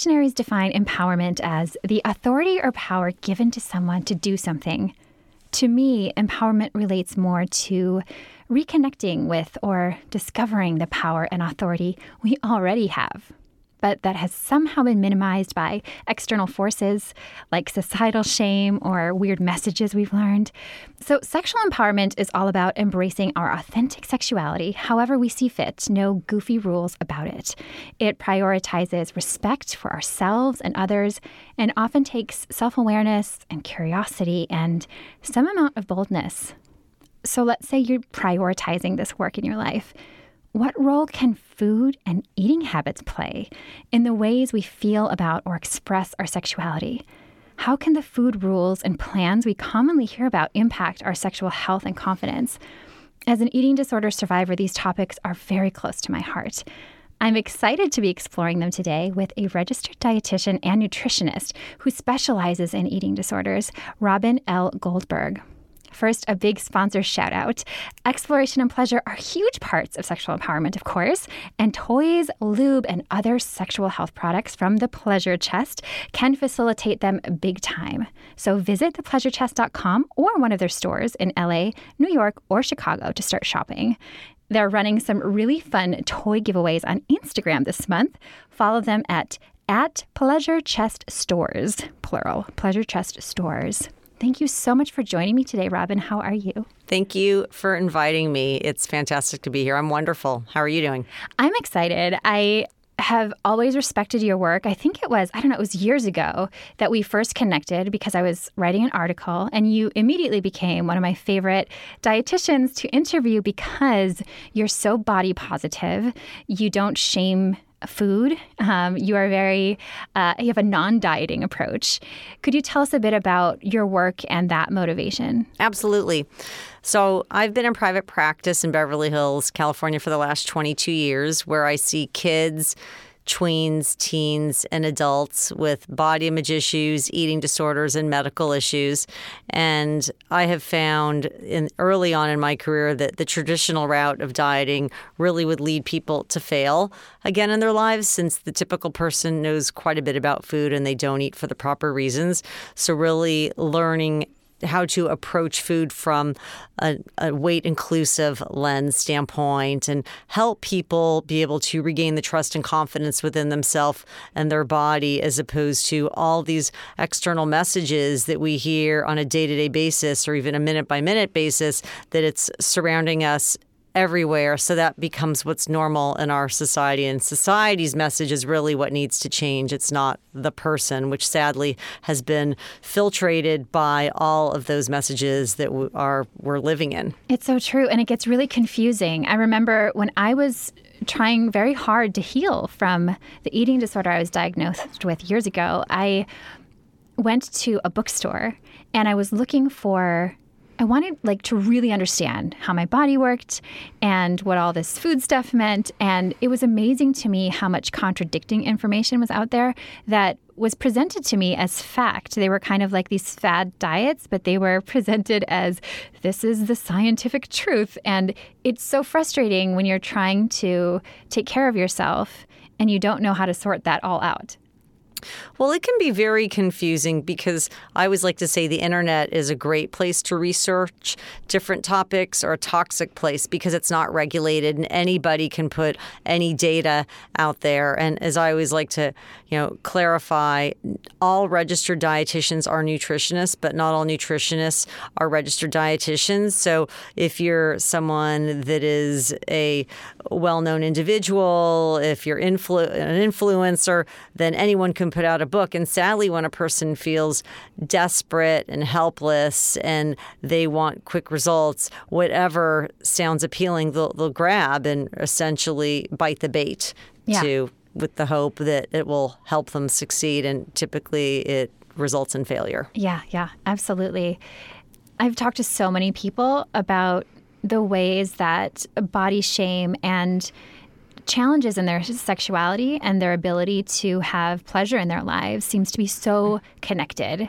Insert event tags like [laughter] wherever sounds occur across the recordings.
Dictionaries define empowerment as the authority or power given to someone to do something. To me, empowerment relates more to reconnecting with or discovering the power and authority we already have but that has somehow been minimized by external forces like societal shame or weird messages we've learned. So, sexual empowerment is all about embracing our authentic sexuality however we see fit, no goofy rules about it. It prioritizes respect for ourselves and others and often takes self awareness and curiosity and some amount of boldness. So, let's say you're prioritizing this work in your life. What role can food and eating habits play in the ways we feel about or express our sexuality? How can the food rules and plans we commonly hear about impact our sexual health and confidence? As an eating disorder survivor, these topics are very close to my heart. I'm excited to be exploring them today with a registered dietitian and nutritionist who specializes in eating disorders, Robin L. Goldberg. First, a big sponsor shout out. Exploration and pleasure are huge parts of sexual empowerment, of course, and toys, lube, and other sexual health products from the Pleasure Chest can facilitate them big time. So visit thepleasurechest.com or one of their stores in LA, New York, or Chicago to start shopping. They're running some really fun toy giveaways on Instagram this month. Follow them at at Pleasure Chest Stores, plural, Pleasure Chest Stores. Thank you so much for joining me today, Robin. How are you? Thank you for inviting me. It's fantastic to be here. I'm wonderful. How are you doing? I'm excited. I have always respected your work. I think it was, I don't know, it was years ago that we first connected because I was writing an article and you immediately became one of my favorite dietitians to interview because you're so body positive. You don't shame food. Um, you are very, uh, you have a non dieting approach. Could you tell us a bit about your work and that motivation? Absolutely. So, I've been in private practice in Beverly Hills, California for the last 22 years, where I see kids tweens, teens, and adults with body image issues, eating disorders, and medical issues. And I have found in early on in my career that the traditional route of dieting really would lead people to fail again in their lives since the typical person knows quite a bit about food and they don't eat for the proper reasons. So really learning how to approach food from a, a, weight inclusive lens standpoint and help people be able to regain the trust and confidence within themselves and their body as opposed to all these external messages that we hear on a day-to-day basis or even a minute by minute basis that it's surrounding us everywhere. So that becomes what's normal in our society. And society's message is really what needs to change. It's not the person, which sadly has been filtrated by all of those messages that we are we're living in. It's so true, and it gets really confusing. I remember when I was trying very hard to heal from the eating disorder I was diagnosed with years ago. I went to a bookstore and I was looking for I wanted like to really understand how my body worked and what all this food stuff meant and it was amazing to me how much contradicting information was out there that was presented to me as fact. They were kind of like these fad diets, but they were [laughs] presented as this is the scientific truth and it's so frustrating when you're trying to take care of yourself and you don't know how to sort that all out. Well, it can be very confusing because I always like to say the internet is a great place to research different topics or a toxic place because it's not regulated and anybody can put any data out there. And as I always like to, you know, clarify, all registered dietitians are nutritionists, but not all nutritionists are registered dietitians. So if you're someone that is a well-known individual, if you're influ- an influencer, then anyone can put out a book. And sadly, when a person feels desperate and helpless and they want quick results, whatever sounds appealing, they'll, they'll grab and essentially bite the bait yeah. to with the hope that it will help them succeed. And typically, it results in failure. Yeah, yeah, absolutely. I've talked to so many people about the ways that body shame and challenges in their sexuality and their ability to have pleasure in their lives seems to be so connected.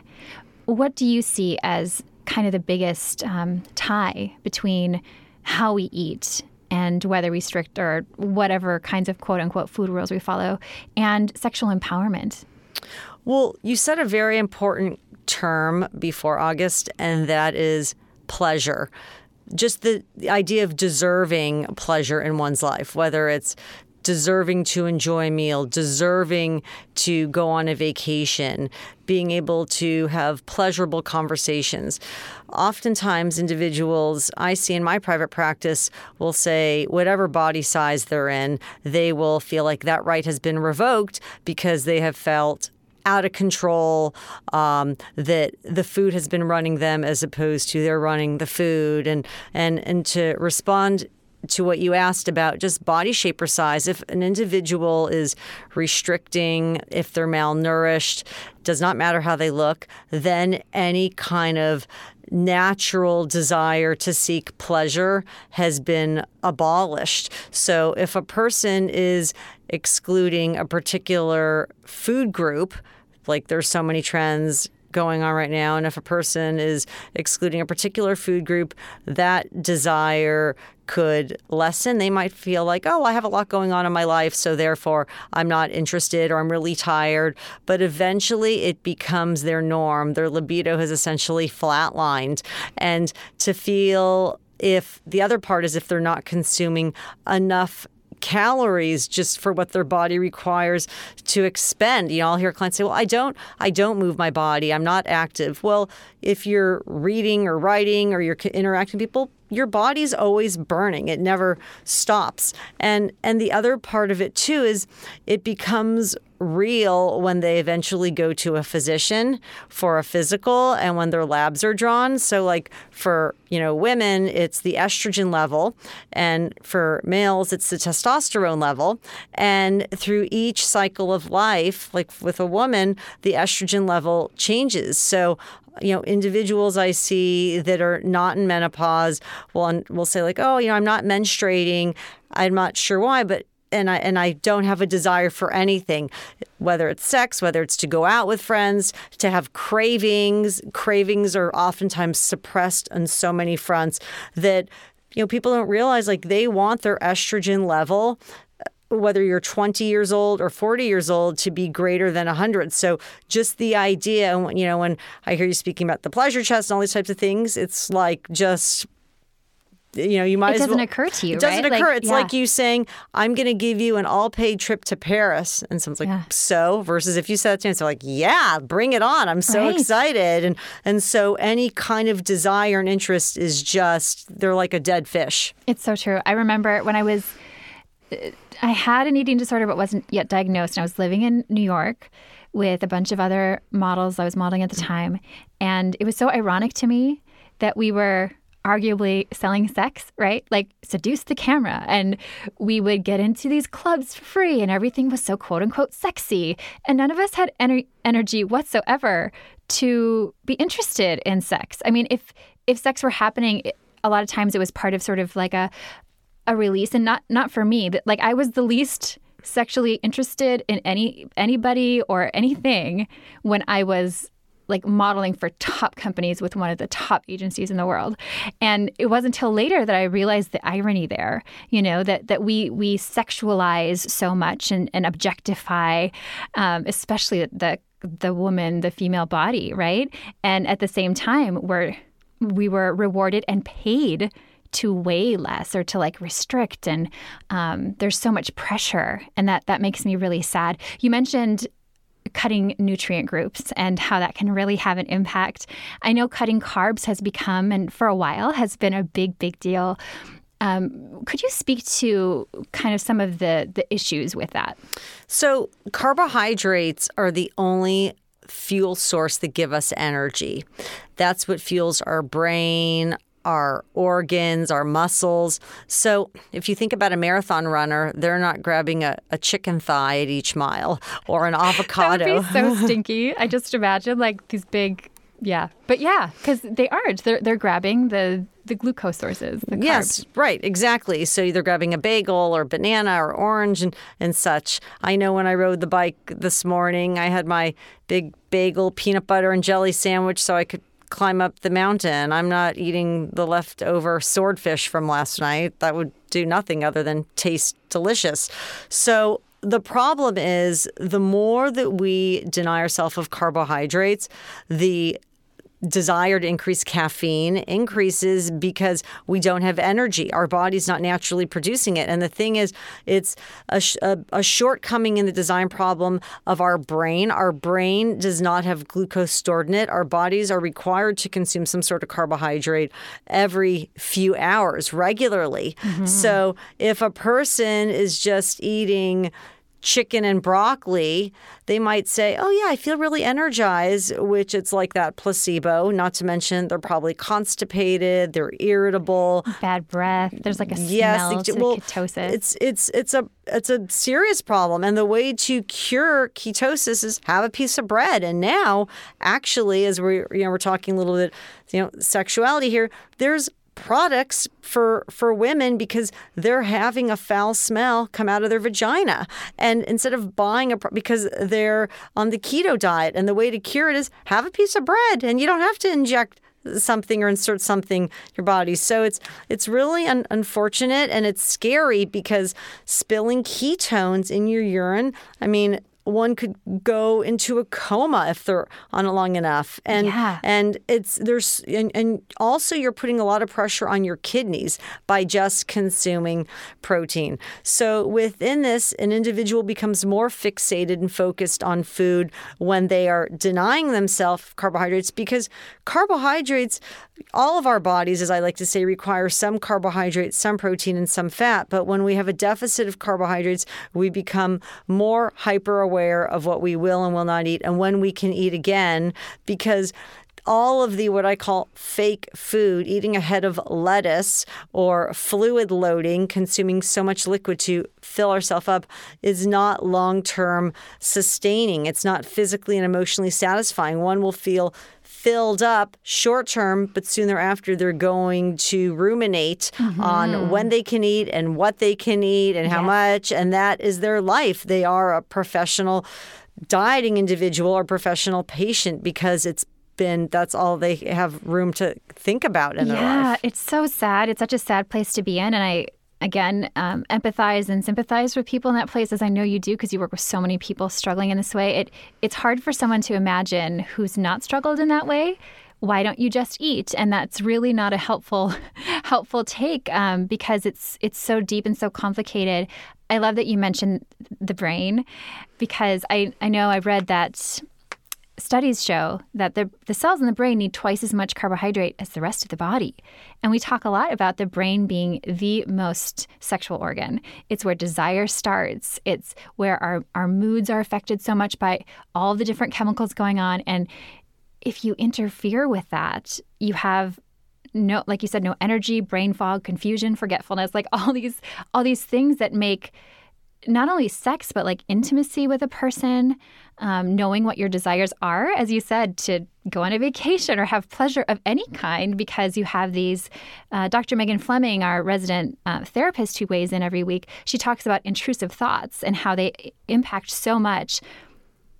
What do you see as kind of the biggest um, tie between how we eat and whether we strict or whatever kinds of quote unquote food rules we follow and sexual empowerment? Well, you said a very important term before August, and that is pleasure just the, idea of deserving pleasure in one's life, whether it's deserving to enjoy a meal, deserving to go on a vacation, being able to have pleasurable conversations. Oftentimes, individuals I see in my private practice will say, whatever body size they're in, they will feel like that right has been revoked because they have felt out of control, um, that the food has been running them as opposed to they're running the food, and and and to respond to what you asked about just body shape or size. If an individual is restricting, if they're malnourished, does not matter how they look, then any kind of natural desire to seek pleasure has been abolished. So if a person is excluding a particular food group, like there's so many trends going on right now. And if a person is excluding a particular food group, that desire could lessen. They might feel like, oh, I have a lot going on in my life, so therefore I'm not interested or I'm really tired. But eventually it becomes their norm. Their libido has essentially flatlined. And to feel if the other part is if they're not consuming enough calories just for what their body requires to expend. You know, I'll hear clients say, "Well, I don't I don't move my body. I'm not active." Well, if you're reading or writing or you're interacting with people, your body's always burning. It never stops. And and the other part of it too is it becomes real when they eventually go to a physician for a physical and when their labs are drawn. So like for, you know, women, it's the estrogen level and for males it's the testosterone level. And through each cycle of life, like with a woman, the estrogen level changes. So you know individuals i see that are not in menopause will will say like oh you know i'm not menstruating i'm not sure why but and I and I don't have a desire for anything, whether it's sex, whether it's to go out with friends, to have cravings. Cravings are oftentimes suppressed on so many fronts that you know people don't realize like they want their estrogen level uh, whether you're 20 years old or 40 years old to be greater than 100 so just the idea you know when i hear you speaking about the pleasure chest and all these types of things it's like just you know, you might. It doesn't well, occur to you. It doesn't right? occur. Like, it's yeah. like you saying, "I'm going to give you an all-paid trip to Paris," and someone's like, Yeah. "So?" Versus if you said that to me, it's like, "Yeah, bring it on! I'm so Right. excited!" And and so any kind of desire and interest is just they're like a dead fish. It's so true. I remember when I was, uh, I had an eating disorder but wasn't yet diagnosed. And I was living in New York with a bunch of other models I was modeling at the mm. time. And it was so ironic to me that we were arguably selling sex, right? Like seduce the camera. And we would get into these clubs for free and everything was so quote unquote sexy. And none of us had ener- energy whatsoever to be interested in sex. I mean, if if sex were happening, a lot of times it was part of sort of like a a release and not not for me but like i was the least sexually interested in any anybody or anything when i was like modeling for top companies with one of the top agencies in the world. And it wasn't until later that i realized the irony there you know that that we we sexualize so much and, and objectify um, especially the the woman the female body right? And at the same time we're we were rewarded and paid to weigh less or to like restrict. And um, there's so much pressure and that that makes me really sad. You mentioned cutting nutrient groups and how that can really have an impact. I know cutting carbs has become and for a while has been a big big deal. Um, could you speak to kind of some of the the issues with that? So carbohydrates are the only fuel source that give us energy. That's what fuels our brain, our organs, our muscles. So, if you think about a marathon runner, they're not grabbing a, a chicken thigh at each mile or an avocado. [laughs] That would be so [laughs] stinky. I just imagine like these big, yeah. But yeah, because they aren't. They're they're grabbing the the glucose sources. The yes, right, exactly. So either grabbing a bagel or banana or orange and, and such. I know when I rode the bike this morning, I had my big bagel, peanut butter, and jelly sandwich so I could climb up the mountain. I'm not eating the leftover swordfish from last night. That would do nothing other than taste delicious. So the problem is the more that we deny ourselves of carbohydrates, the desire to increase caffeine increases because we don't have energy. Our body's not naturally producing it. And the thing is, it's a, a, a, shortcoming in the design problem of our brain. Our brain does not have glucose stored in it. Our bodies are required to consume some sort of carbohydrate every few hours regularly. Mm-hmm. So if a person is just eating, chicken and broccoli, they might say, Oh, yeah, I feel really energized, which it's like that placebo. Not to mention, they're probably constipated, they're irritable, bad breath. There's like a yes, smell to well, ketosis. It's, it's, it's, a, it's a serious problem. And the way to cure ketosis is have a piece of bread. And now, actually, as we're, you know, we're talking a little bit, you know, sexuality here, there's products for for women because they're having a foul smell come out of their vagina and instead of buying a because they're on the keto diet and the way to cure it is have a piece of bread and you don't have to inject something or insert something in your body. So it's it's really un- unfortunate and it's scary because spilling ketones in your urine, I mean, one could go into a coma if they're on it long enough and yeah. and it's there's and, and also you're putting a lot of pressure on your kidneys by just consuming protein so within this an individual becomes more fixated and focused on food when they are denying themselves carbohydrates because carbohydrates all of our bodies, as I like to say, require some carbohydrates, some protein, and some fat. But when we have a deficit of carbohydrates, we become more hyper aware of what we will and will not eat and when we can eat again because all of the what I call fake food, eating a head of lettuce or fluid loading, consuming so much liquid to fill ourselves up, is not long term sustaining. It's not physically and emotionally satisfying. One will feel filled up short term, but soon thereafter they're going to ruminate mm-hmm. on when they can eat and what they can eat and how much. And that is their life. They are a professional dieting individual or professional patient because it's been that's all they have room to think about in yeah, their life. Yeah, it's so sad. It's such a sad place to be in. And I again um, empathize and sympathize with people in that place as i know you do because you work with so many people struggling in this way. It it's hard for someone to imagine who's not struggled in that way. Why don't you just eat? And that's really not a helpful [laughs] helpful take um, because it's it's so deep and so complicated. I love that you mentioned the brain because i i know i've read that studies show that the, the cells in the brain need twice as much carbohydrate as the rest of the body. And we talk a lot about the brain being the most sexual organ. It's where desire starts, it's where our, our moods are affected so much by all the different chemicals going on. And if you interfere with that, you have no like you said no energy brain fog confusion forgetfulness like all these all these things that make not only sex, but like intimacy with a person, um, knowing what your desires are, as you said, to go on a vacation or have pleasure of any kind, because you have these. Uh, Dr. Megan Fleming, our resident uh, therapist who weighs in every week, she talks about intrusive thoughts and how they impact so much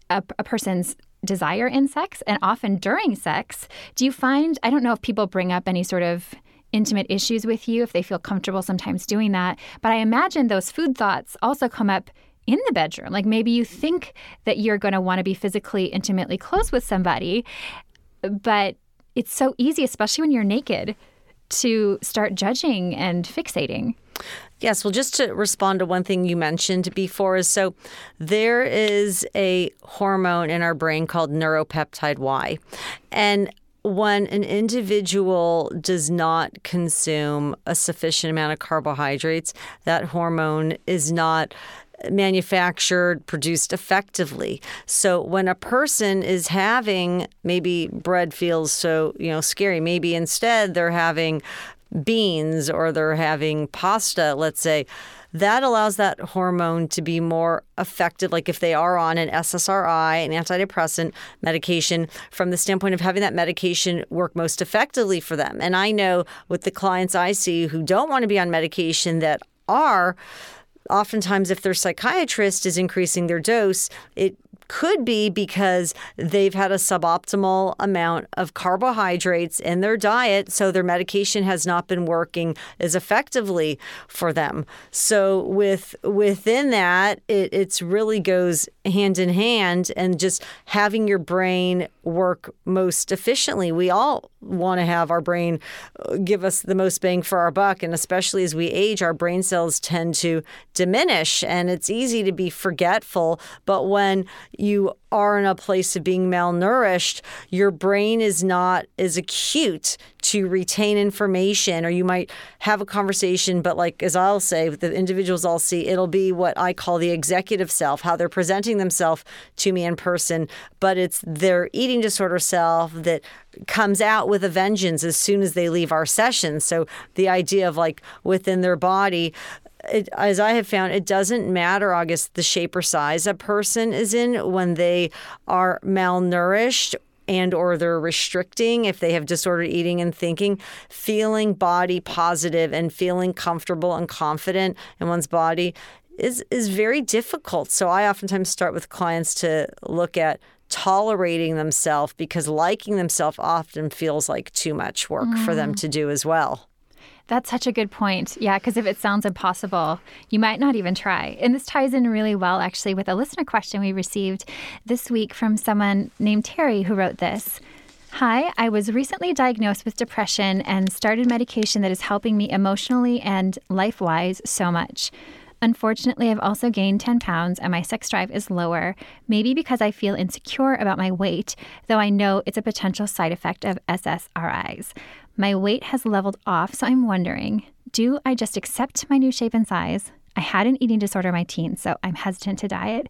a, a person's desire in sex and often during sex. Do you find, I don't know if people bring up any sort of intimate issues with you if they feel comfortable sometimes doing that. But I imagine those food thoughts also come up in the bedroom. Like maybe you think that you're going to want to be physically intimately close with somebody, but it's so easy, especially when you're naked, to start judging and fixating. Yes, well, just to respond to one thing you mentioned before is so there is a hormone in our brain called neuropeptide Y. And when an individual does not consume a sufficient amount of carbohydrates, that hormone is not manufactured, produced effectively. So when a person is having maybe bread feels so, you know, scary, maybe instead they're having beans or they're having pasta, let's say, that allows that hormone to be more effective. Like if they are on an SSRI, an antidepressant medication, from the standpoint of having that medication work most effectively for them. And I know with the clients I see who don't want to be on medication that are, oftentimes if their psychiatrist is increasing their dose, it could be because they've had a suboptimal amount of carbohydrates in their diet, so their medication has not been working as effectively for them. So with within that, it it's really goes hand in hand and just having your brain work most efficiently. We all want to have our brain uh, give us the most bang for our buck. And especially as we age, our brain cells tend to diminish and it's easy to be forgetful. But when you are in a place of being malnourished, your brain is not as acute to retain information, or you might have a conversation, but like as I'll say, the individuals I'll see, it'll be what I call the executive self, how they're presenting themselves to me in person, but it's their eating disorder self that comes out with a vengeance as soon as they leave our session. So the idea of like within their body, it, as I have found, it doesn't matter, August, the shape or size a person is in when they are malnourished and or they're restricting if they have disordered eating and thinking feeling body positive and feeling comfortable and confident in one's body is is very difficult so i oftentimes start with clients to look at tolerating themselves because liking themselves often feels like too much work mm. for them mm. to do as well that's such a good point. Yeah, because if it sounds impossible, you might not even try. And this ties in really well, actually, with a listener question we received this week from someone named Terry who wrote this. Hi, I was recently diagnosed with depression and started medication that is helping me emotionally and life wise so much. Unfortunately, I've also gained 10 pounds and my sex drive is lower, maybe because I feel insecure about my weight, though I know it's a potential side effect of SSRIs. My weight has leveled off, so I'm wondering do I just accept my new shape and size? I had an eating disorder in my teens, so I'm hesitant to diet.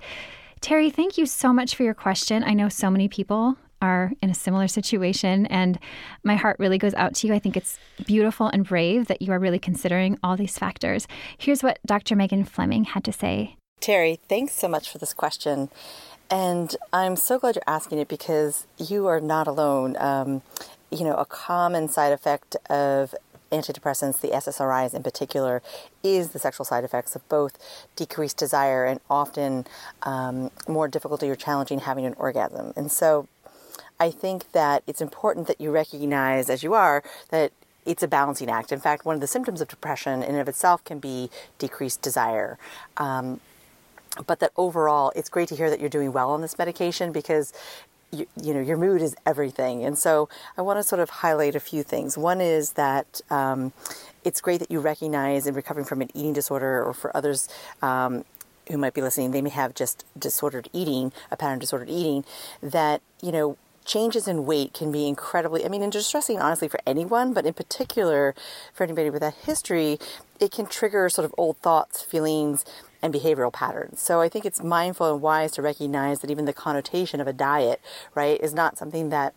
Terry, thank you so much for your question. I know so many people are in a similar situation, and my heart really goes out to you. I think it's beautiful and brave that you are really considering all these factors. Here's what Dr. Megan Fleming had to say. Terry, thanks so much for this question. And I'm so glad you're asking it because you are not alone. Um, you know, a common side effect of antidepressants, the SSRIs in particular, is the sexual side effects of both decreased desire and often um, more difficulty or challenging having an orgasm. And so I think that it's important that you recognize, as you are, that it's a balancing act. In fact, one of the symptoms of depression in and of itself can be decreased desire. Um, but that overall, it's great to hear that you're doing well on this medication because you, you, know your mood is everything. And so i want to sort of highlight a few things. One is that um, it's great that you recognize in recovering from an eating disorder or for others um, who might be listening they may have just disordered eating a pattern of disordered eating that you know changes in weight can be incredibly i mean and distressing honestly for anyone but in particular for anybody with that history it can trigger sort of old thoughts feelings and behavioral patterns. So I think it's mindful and wise to recognize that even the connotation of a diet, right, is not something that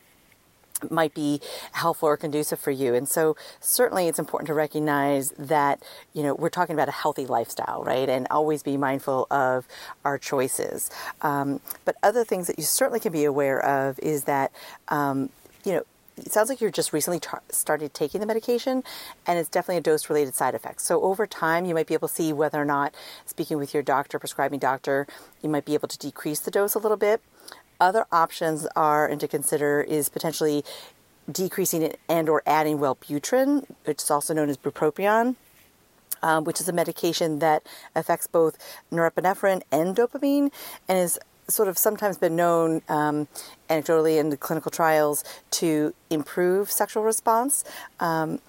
might be helpful or conducive for you. And so certainly it's important to recognize that, you know, we're talking about a healthy lifestyle, right? And always be mindful of our choices. Um, but other things that you certainly can be aware of is that, um, you know, it sounds like you're just recently started taking the medication and it's definitely a dose related side effect. So over time, you might be able to see whether or not speaking with your doctor, prescribing doctor, you might be able to decrease the dose a little bit. Other options are and to consider is potentially decreasing it and or adding Wellbutrin, which is also known as bupropion. Um, which is a medication that affects both norepinephrine and dopamine and is sort of sometimes been known um, anecdotally in the clinical trials to improve sexual response. Um,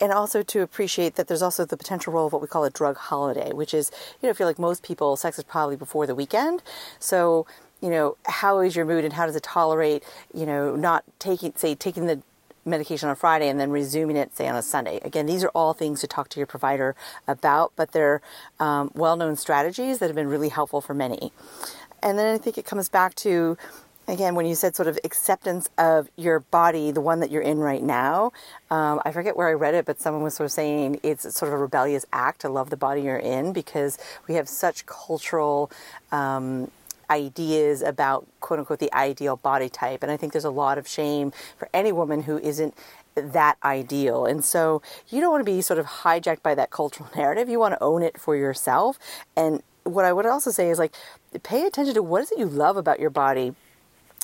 and also to appreciate that there's also the potential role of what we call a drug holiday, which is, you know, I feel like most people, sex is probably before the weekend. So, you know, how is your mood and how does it tolerate, you know, not taking, say, taking the medication on Friday and then resuming it, say, on a Sunday. Again, these are all things to talk to your provider about, but they're um, well known strategies that have been really helpful for many. And then I think it comes back to again, when you said sort of acceptance of your body, the one that you're in right now, um, I forget where I read it, but someone was sort of saying it's sort of a rebellious act to love the body you're in because we have such cultural. Um, ideas about quote unquote the ideal body type. And I think there's a lot of shame for any woman who isn't that ideal. And so you don't want to be sort of hijacked by that cultural [laughs] narrative. You want to own it for yourself. And what I would also say is like pay attention to what is it you love about your body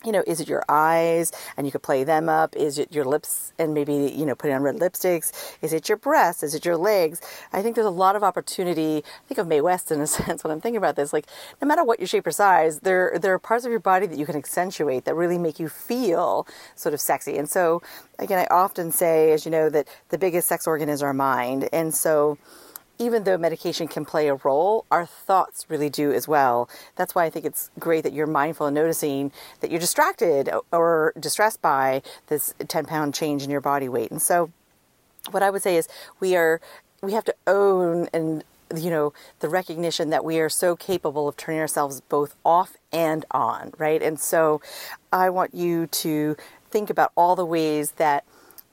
you know, is it your eyes and you could play them up? Is it your lips and maybe, you know, putting on red lipsticks? Is it your breasts? Is it your legs? I think there's a lot of opportunity. Think of Mae West in a [laughs] sense when I'm thinking about this. Like, no matter what your shape or size, there, there are parts of your body that you can accentuate that really make you feel sort of sexy. And so, again, I often say, as you know, that the biggest sex organ is our mind. And so, even though medication can play a role, our thoughts really do as well. That's why I think it's great that you're mindful and noticing that you're distracted or distressed by this 10 pound change in your body weight. And so, what I would say is we are we have to own and you know the recognition that we are so capable of turning ourselves both off and on, right? And so, I want you to think about all the ways that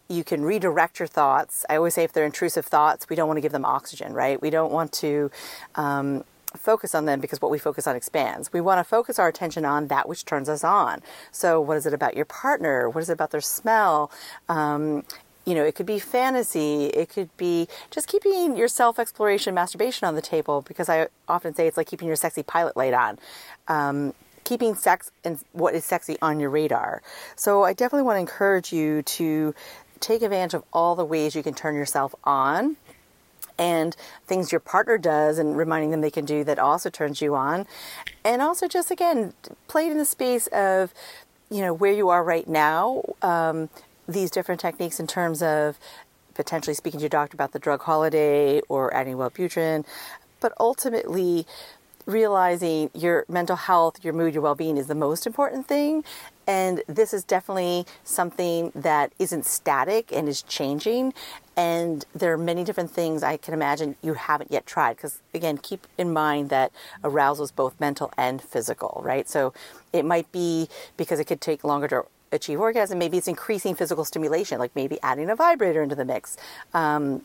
you can redirect your thoughts. I always say if they're intrusive thoughts, we don't want to give them oxygen, right? We don't want to um, focus on them because what we focus on expands. We want to focus our attention on that which turns us on. So, what is it about your partner? What is it about their smell? Um, you know, it could be fantasy. It could be just keeping your self exploration, masturbation on the table because I often say it's like keeping your sexy pilot light on. Um, keeping sex and what is sexy on your radar. So I definitely want to encourage you to take advantage of all the ways you can turn yourself on and things your partner does and reminding them they can do that also turns you on. And also just again, play in the space of, you know, where you are right now, um, these different techniques in terms of potentially speaking to your doctor about the drug holiday or adding Wellbutrin, but ultimately realizing your mental health, your mood, your well being is the most important thing. And this is definitely something that isn't static and is changing. And there are many different things I can imagine you haven't yet tried. Because again, keep in mind that arousal is both mental and physical, right? So it might be because it could take longer to achieve orgasm. Maybe it's increasing physical stimulation, like maybe adding a vibrator into the mix. Um,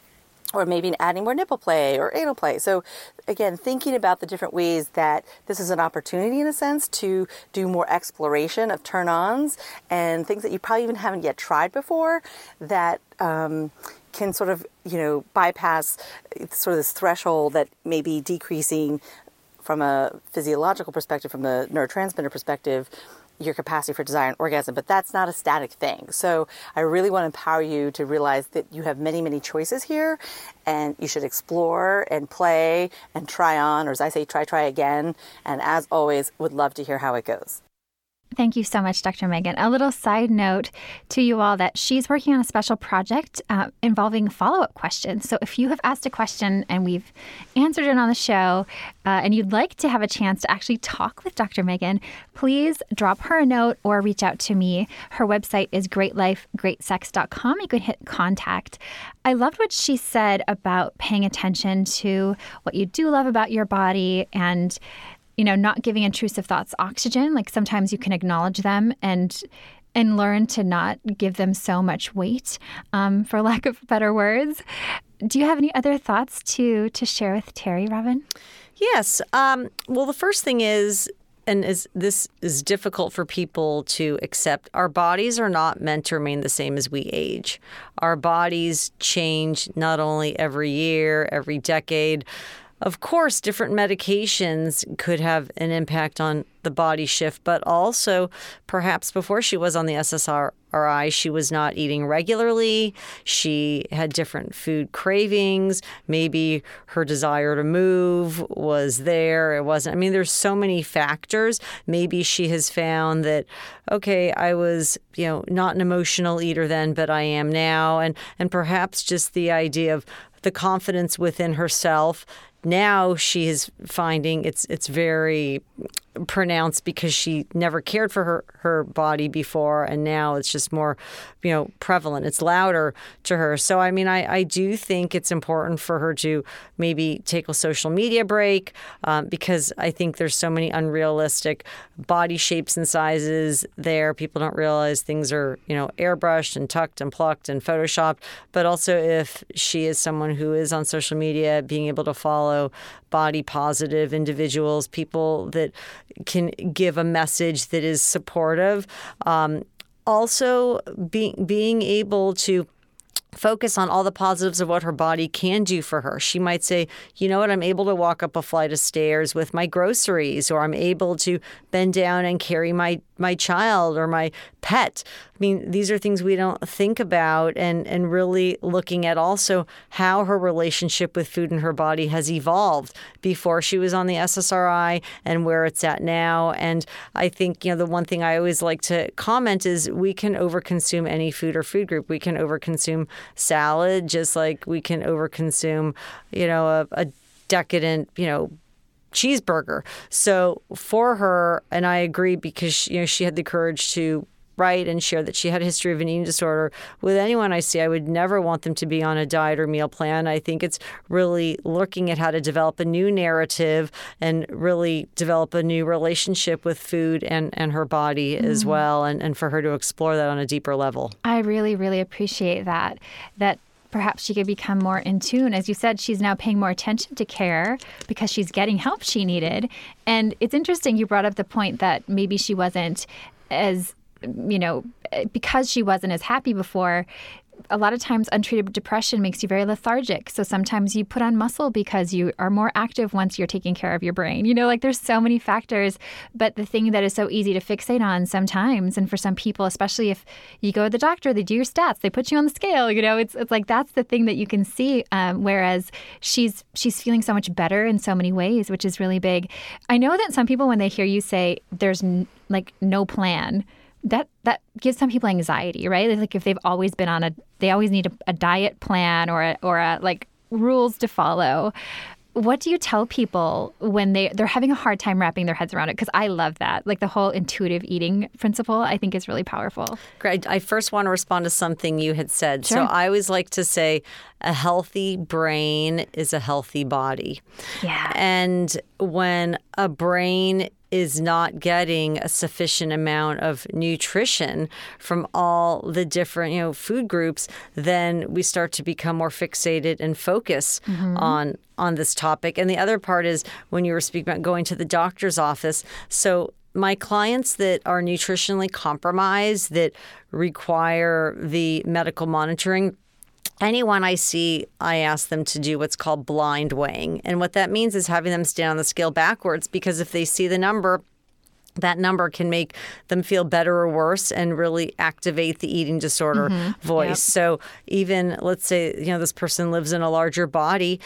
or maybe adding more nipple play or anal play. So, again, thinking about the different ways that this is an opportunity, in a sense, to do more exploration of turn ons and things that you probably even haven't yet tried before that um, can sort of, you know, bypass sort of this threshold that may be decreasing from a physiological perspective, from the neurotransmitter perspective your capacity for desire and orgasm, but that's not a static thing. So I really want to empower you to realize that you have many, many choices here and you should explore and play and try on, or as I say, try, try again. And as always, would love to hear how it goes. Thank you so much, Dr. Megan. A little side note to you all that she's working on a special project uh, involving follow up questions. So if you have asked a question and we've answered it on the show, uh, and you'd like to have a chance to actually talk with Dr. Megan, please drop her a note or reach out to me. Her website is greatlifegreatsex.com. You can hit contact. I loved what she said about paying attention to what you do love about your body and you know, not giving intrusive thoughts oxygen. Like sometimes you can acknowledge them and and learn to not give them so much weight, um, for [laughs] lack of better words. Do you have any other thoughts to to share with Terry, Robin? Yes. Um, well, the first thing is, and is this is difficult for people to accept. Our bodies are not meant to remain the same as we age. Our bodies change not only every year, every decade of course, different medications could have an impact on the body shift, but also perhaps before she was on the SSRI, she was not eating regularly. She had different food cravings. Maybe her desire to move was there. It wasn't. I mean, there's so many factors. Maybe she has found that, okay, I was, you know, not an emotional eater then, but I am now. And, and perhaps just the idea of the confidence within herself now she is finding it's it's very pronounced because she never cared for her, her body before and now it's just more you know prevalent. It's louder to her. So i mean i, I do think it's important for her to maybe take a social media break um, because i think there's so many unrealistic body shapes and sizes there. People don't realize things are you know airbrushed and tucked and plucked and photoshopped. But also if she is someone who is on social media being able to follow body positive individuals people that can give a message that is supportive. Um, also, being being able to focus on all the positives of what her body can do for her. She might say, you know what, I'm able to walk up a flight of stairs with my groceries, or I'm able to bend down and carry my my child or my pet. I mean, these are things we don't think about and and really looking at also how her relationship with food and her body has evolved before she was on the SSRI and where it's at now. And I think, you know, the one thing I always like to comment is we can overconsume any food or food group. We can overconsume salad just like we can overconsume, you know, a, a decadent, you know, cheeseburger. So for her, and I agree because she, you know she had the courage to write and share that she had a history of an eating disorder. With anyone I see, I would never want them to be on a diet or meal plan. I think it's really looking at how to develop a new narrative and really develop a new relationship with food and, and her body mm-hmm. as well, and, and for her to explore that on a deeper level. I really, really appreciate that. That perhaps she could become more in tune. As you said, she's now paying more attention to care because she's getting help she needed. And it's interesting you brought up the point that maybe she wasn't as you know, because she wasn't as happy before, a lot of times untreated depression makes you very lethargic. So sometimes you put on muscle because you are more active once you're taking care of your brain. You know, like there's so many factors, but the thing that is so easy to fixate on sometimes, and for some people, especially if you go to the doctor, they do your stats, they put you on the scale. You know, it's it's like that's the thing that you can see. Um, whereas she's she's feeling so much better in so many ways, which is really big. I know that some people when they hear you say there's n- like no plan that that gives some people anxiety, right? Like if they've always been on a, they always need a, a diet plan or a, or a like rules to follow. What do you tell people when they they're having a hard time wrapping their heads around it? Because I love that, like the whole intuitive eating principle. I think is really powerful. Great. I first want to respond to something you had said. Sure. So I always like to say, a healthy brain is a healthy body. Yeah. And when a brain is not getting a sufficient amount of nutrition from all the different you know food groups then we start to become more fixated and focus mm-hmm. on on this topic and the other part is when you were speaking about going to the doctor's office so my clients that are nutritionally compromised that require the medical monitoring anyone I see, I ask them to do what's called blind weighing. And what that means is having them stand on the scale backwards because if they see the number, that number can make them feel better or worse and really activate the eating disorder mm-hmm. voice. Yep. So even let's say, you know, this person lives in a larger body,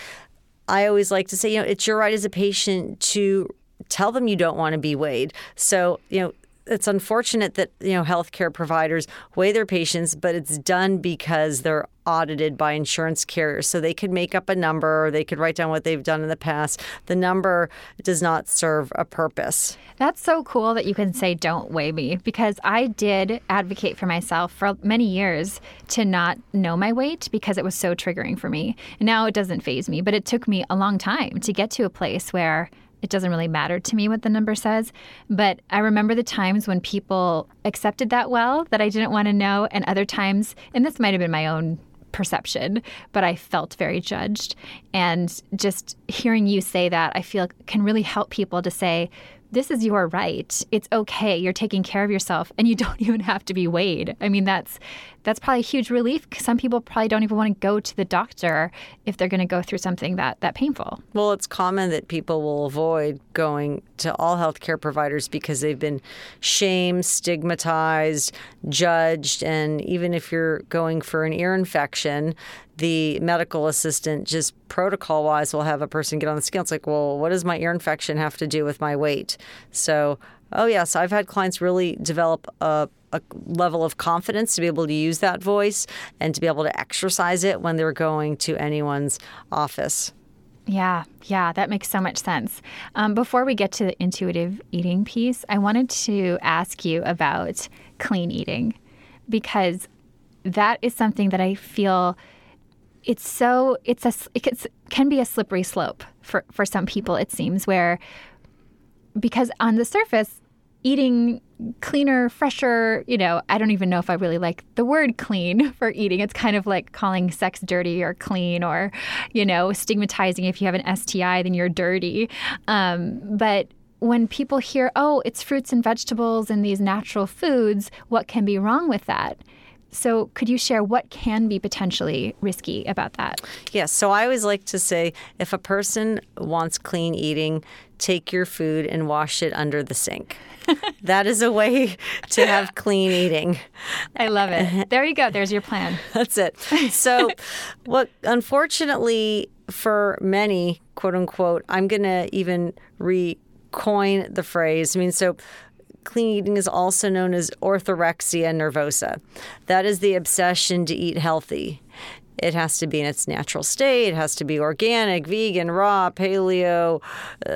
I always like to say, you know, it's your right as a patient to tell them you don't want to be weighed. So, you know, it's unfortunate that you know healthcare providers weigh their patients, but it's done because they're audited by insurance carriers. So they could make up a number or they could write down what they've done in the past. The number does not serve a purpose. That's so cool that you can say, don't weigh me, because I did advocate for myself for many years to not know my weight because it was so triggering for me. Now it doesn't faze me, but it took me a long time to get to a place where it doesn't really matter to me what the number says. But I remember the times when people accepted that well that I didn't want to know, and other times, and this might have been my own perception, but I felt very judged. And just hearing you say that, I feel can really help people to say, this is your right. It's okay. You're taking care of yourself and you [laughs] don't even have to be weighed. I mean, that's that's probably a huge relief. Some people probably don't even want to go to the doctor if they're going to go through something that that painful. Well, it's common that people will avoid going to all healthcare providers because they've been shamed, stigmatized, judged, and even if you're going for an ear infection, the medical assistant just protocol wise will have a person get on the scale. It's like, well, what does my ear infection have to do with my weight? So, oh, yes, I've had clients really develop a, a level of confidence to be able to use that voice and to be able to exercise it when they're going to anyone's office. Yeah, yeah, that makes so much sense. Um, before we get to the intuitive eating piece, I wanted to ask you about clean eating because that is something that I feel it's so it's a it can be a slippery slope for for some people it seems where because on the surface eating cleaner, fresher, you know, I don't even know if I really like the word clean [laughs] for eating. It's kind of like calling sex dirty or clean or, you know, stigmatizing if you have an STI, then you're dirty. Um, but when people hear, oh, it's fruits and vegetables and these natural foods, what can be wrong with that? So, could you share what can be potentially risky about that? Yes. So, I always like to say if a person wants clean eating, take your food and wash it under the sink. [laughs] that is a way to have clean eating. I love it. [laughs] There you go. There's your plan. That's it. So, [laughs] what unfortunately for many, quote unquote, I'm going to even recoin the phrase. I mean, so clean eating is also known as orthorexia nervosa. That is the obsession to eat healthy. It has to be in its natural state. It has to be organic, vegan, raw, paleo, uh,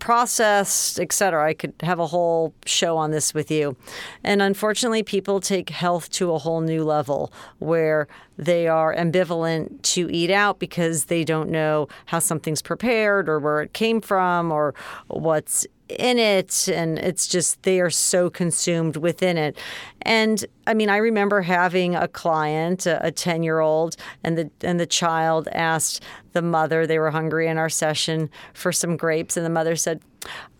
unprocessed, etc. I could have a whole show on this with you. And unfortunately, people take health to a whole new level where they are ambivalent to eat out because they don't know how something's prepared or where it came from or what's in it and it's just they are so consumed within it. And i mean i remember having a client a 10 year old and the and the child asked the mother they were hungry in our session for some grapes and the mother said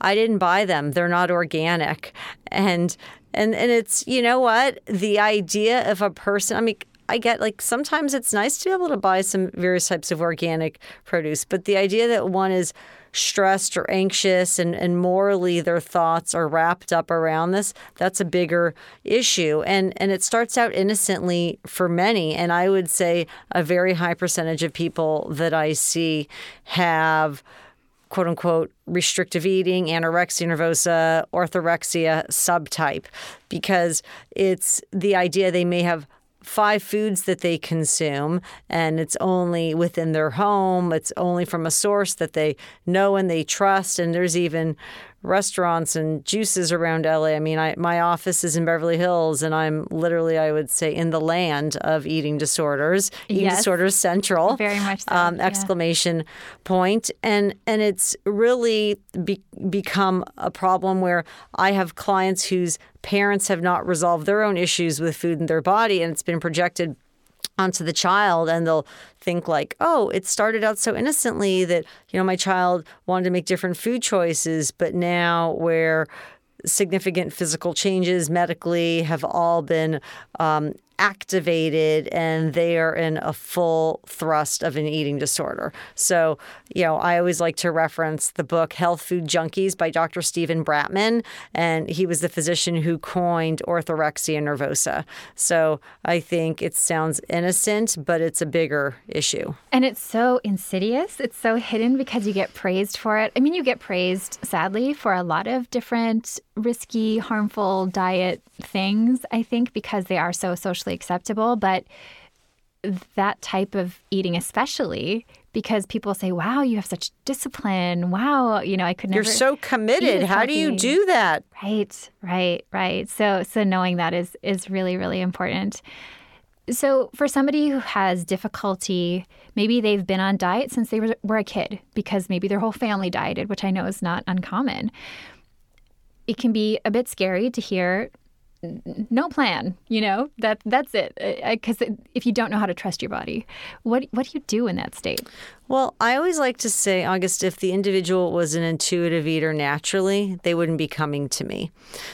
i didn't buy them. They're not organic. And and and it's you know what? The idea of a person i mean I get like sometimes it's nice to be able to buy some various types of organic produce, but the idea that one is stressed or anxious and, and morally their thoughts are wrapped up around this, that's a bigger issue. And and it starts out innocently for many. And I would say a very high percentage of people that I see have quote unquote restrictive eating, anorexia nervosa, orthorexia subtype, because it's the idea they may have five foods that they consume, and it's only within their home. It's only from a source that they know and they trust. And there's even restaurants and juices around LA. I mean, I, my office is in Beverly Hills, and I'm literally, I would say, in the land of eating disorders. Eating yes, disorders central. Very much so. Um, exclamation yeah. point. And and it's really be, become a problem where I have clients whose parents have not resolved their own issues with food in their body, and it's been projected onto the child and they'll think like oh it started out so innocently that you know my child wanted to make different food choices but now where significant physical changes medically have all been um, activated and they are in a full thrust of an eating disorder. So, you know, I always like to reference the book Health Food Junkies by Dr. Steven Bratman, and he was the physician who coined orthorexia nervosa. So I think it sounds innocent, but it's a bigger issue. And it's so insidious. It's so hidden because you get praised for it. I mean, you get praised, sadly, for a lot of different risky, harmful diet things, I think, because they are so socially acceptable. But that type of eating, especially because people say, wow, you have such discipline. Wow, you know, I could never. You're so committed. How do you do that? Right, right, right. So, so knowing that is is really, really important. So, for somebody who has difficulty, maybe they've been on diet since they were, were a kid because maybe their whole family dieted, which I know is not uncommon it can be a bit scary to hear no plan you know? That that's it. Because if you don't know how to trust your body what what do you do in that state? Well i always like to say august if the individual was an intuitive eater naturally they wouldn't be coming to me.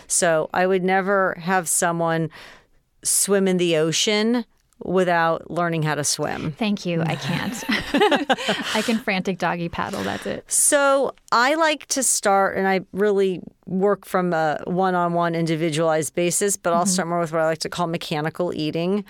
So i would never have someone swim in the ocean without learning how to swim. Thank you. I can't. [laughs] [laughs] I can frantic doggy paddle. That's it. So I like to start, and I really work from a one on one individualized basis, but I'll mm-hmm. start more with what I like to call mechanical eating,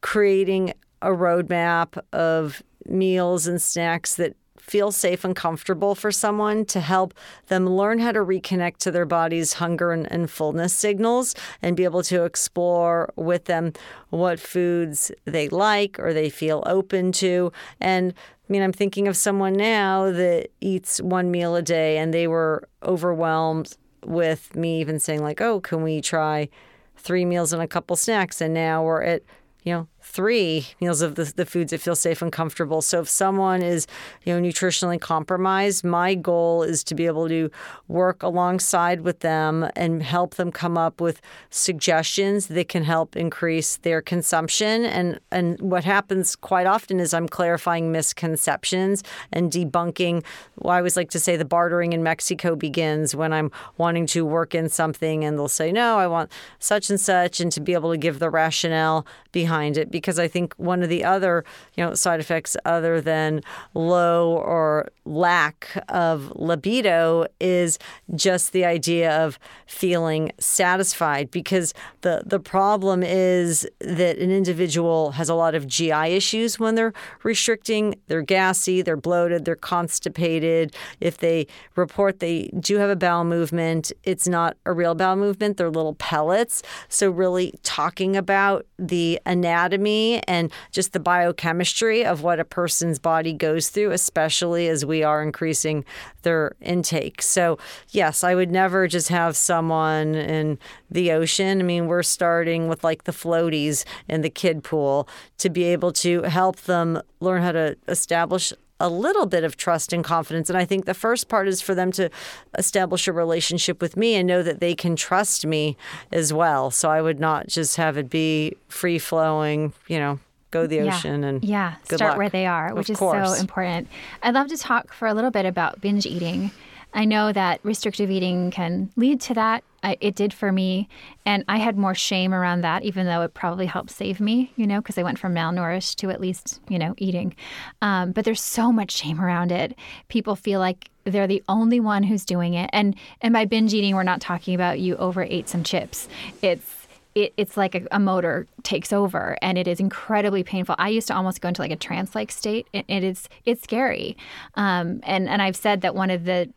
creating a roadmap of meals and snacks that feel safe and comfortable for someone to help them learn how to reconnect to their body's hunger and, and fullness signals and be able to explore with them what foods they like or they feel open to. And I mean, I'm thinking of someone now that eats one meal a day and they were overwhelmed with me even saying, like, oh, can we try three meals and a couple snacks? And now we're at, you know, three meals of the, the foods that feel safe and comfortable. So if someone is, you know, nutritionally compromised, my goal is to be able to work alongside with them and help them come up with suggestions that can help increase their consumption. And and what happens quite often is I'm clarifying misconceptions and debunking. Well, I always like to say the bartering in Mexico begins when I'm wanting to work in something and they'll say, no, I want such and such, and to be able to give the rationale behind it because I think one of the other, you know, side effects other than low or lack of libido is just the idea of feeling satisfied because the the problem is that an individual has a lot of GI issues when they're restricting, they're gassy, they're bloated, they're constipated. If they report they do have a bowel movement, it's not a real bowel movement, they're little pellets. So really talking about the anatomy anatomy and just the biochemistry of what a person's body goes through, especially as we are increasing their intake. So, yes, I would never just have someone in the ocean. I mean, we're starting with like the floaties in the kid pool to be able to help them learn how to establish a little bit of trust and confidence. And I think the first part is for them to establish a relationship with me and know that they can trust me as well. So I would not just have it be free flowing, you know, go the ocean yeah. and yeah, start luck. where they are, which of is course. so important. I'd love to talk for a little bit about binge eating. I know that restrictive eating can lead to that. I, it did for me. And I had more shame around that, even though it probably helped save me, you know, because I went from malnourished to at least, you know, eating. Um, but there's so much shame around it. People feel like they're the only one who's doing it. And and by binge eating, we're not talking about you overate some chips. It's it, it's like a, a, motor takes over and it is incredibly painful. I used to almost go into like a trance like state. It, it is it's scary. Um, and and I've said that one of the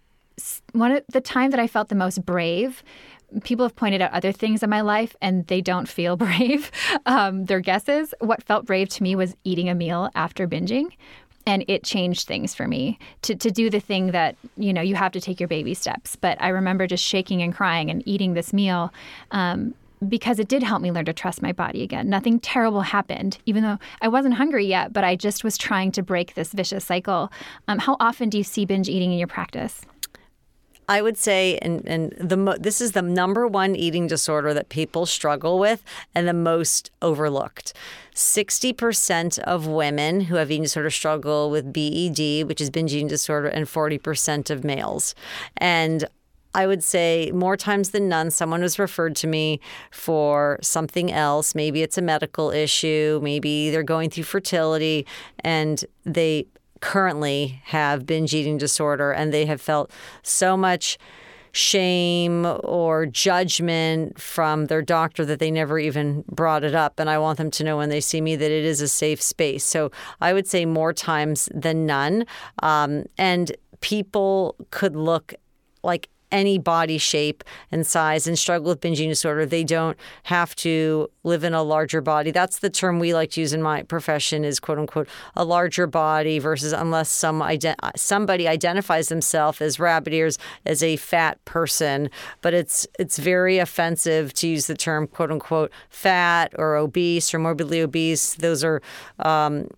one of the time that I felt the most brave people have pointed out other things in my life and they don't feel [laughs] brave. Um, their guesses. What felt brave to me was eating a meal after binging. And it changed things for me to, to do the thing that, you know, you have to take your baby steps. But I remember just shaking and crying and eating this meal um, because it did help me learn to trust my body again. Nothing terrible happened, even though I wasn't hungry yet, but I just was trying to break this vicious cycle. Um, how often do you see binge eating in your practice? I would say, and and the this is the number one eating disorder that people struggle with, and the most overlooked. Sixty percent of women who have eating disorder struggle with BED, which is binge eating disorder, and forty percent of males. And I would say more times than none, someone was referred to me for something else. Maybe it's a medical issue, maybe they're going through fertility, and they currently have binge eating disorder and they have felt so much shame or judgment from their doctor that they never even brought it up. And I want them to know when they see me that it is a safe space. So I would say more times than none. Um, and people could look like any body shape and size and struggle with binge eating disorder. They don't have to live in a larger body. That's the term we like to use in my profession is quote unquote a larger body versus unless some ident- somebody identifies themselves as rabbit ears as a fat person. But it's it's very offensive to use the term quote unquote fat or obese or morbidly obese. Those are um,